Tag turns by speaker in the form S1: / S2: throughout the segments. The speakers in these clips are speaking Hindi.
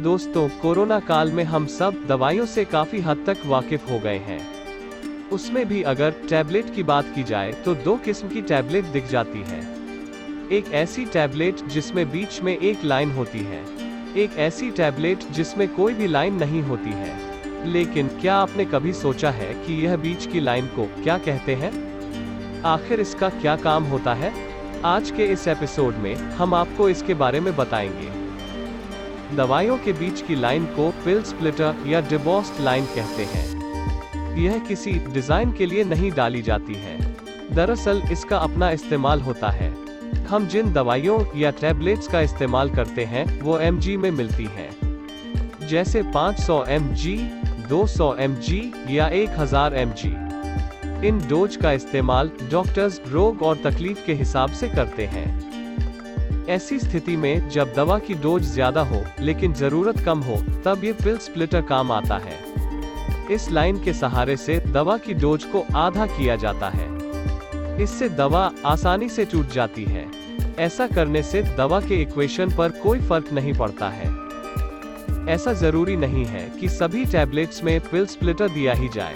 S1: दोस्तों, कोरोना काल में हम सब दवाइयों से काफ़ी हद तक वाकिफ हो गए हैं। उसमें भी अगर टैबलेट की बात की जाए तो दो किस्म की टैबलेट दिख जाती है। एक ऐसी टैबलेट जिसमें बीच में एक लाइन होती है, एक ऐसी टैबलेट जिसमें कोई भी लाइन नहीं होती है। लेकिन क्या आपने कभी सोचा है कि यह बीच की लाइन को क्या कहते हैं? आखिर इसका क्या काम होता है? आज के इस एपिसोड में हम आपको इसके बारे में बताएँगे। दवाइयों के बीच की लाइन को पिल स्प्लिटर या डिबॉस्ट लाइन कहते हैं। यह किसी डिज़ाइन के लिए नहीं डाली जाती है। दरअसल इसका अपना इस्तेमाल होता है। हम जिन दवाइयों या टैबलेट्स का इस्तेमाल करते हैं वो एमजी में मिलती हैं। जैसे 500 mg, 200 mg या 1000 mg। इन डोज का इस्तेमाल डॉक्टर्स रोग और तकलीफ़ के हिसाब से करते हैं। ऐसी स्थिति में, जब दवा की डोज ज़्यादा हो, लेकिन ज़रूरत कम हो, तब ये पिल स्प्लिटर काम आता है। इस लाइन के सहारे से, दवा की डोज को आधा किया जाता है। इससे दवा आसानी से टूट जाती है। ऐसा करने से, दवा के इक्वेशन पर कोई फ़र्क नहीं पड़ता है। ऐसा ज़रूरी नहीं है कि सभी टैबलेट्स में पिल स्प्लिटर दिया ही जाए।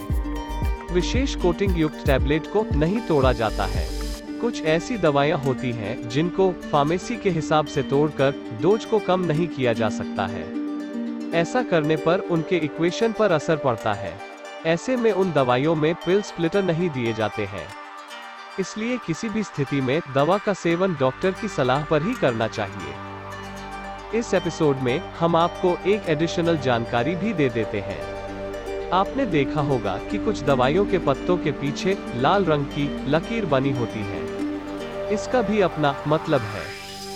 S1: विशेष कोटिंग युक्त टैबलेट को नहीं तोड़ा जाता है। कुछ ऐसी दवाइयाँ होती हैं, जिनको फार्मेसी के हिसाब से तोड़कर डोज को कम नहीं किया जा सकता है। ऐसा करने पर उनके इक्वेशन पर असर पड़ता है। ऐसे में उन दवाइयों में पिल स्प्लिटर नहीं दिए जाते हैं। इसलिए किसी भी स्थिति में दवा का सेवन डॉक्टर की सलाह पर ही करना चाहिए। इस एपिसोड में हम आपको एक एडिशनल जानकारी भी दे देते हैं। आपने देखा होगा कि कुछ दवाइयों के पत्तों के पीछे लाल रंग की लकीर बनी होती है। इसका भी अपना मतलब है।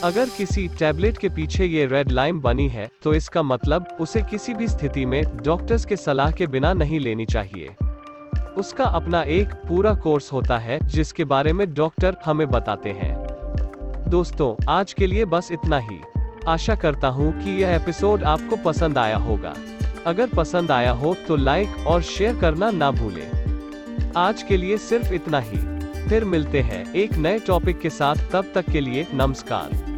S1: अगर किसी टैबलेट के पीछे ये रेड लाइन बनी है तो इसका मतलब उसे किसी भी स्थिति में डॉक्टर्स के सलाह के बिना नहीं लेनी चाहिए। उसका अपना एक पूरा कोर्स होता है, जिसके बारे में डॉक्टर हमें बताते हैं। दोस्तों, आज के लिए बस इतना ही। आशा करता हूँ कि यह एपिसोड आपको पसंद आया होगा। अगर पसंद आया हो तो लाइक और शेयर करना ना भूलें। आज के लिए सिर्फ़ इतना ही। फिर मिलते हैं एक नए टॉपिक के साथ तब तक के लिए नमस्कार।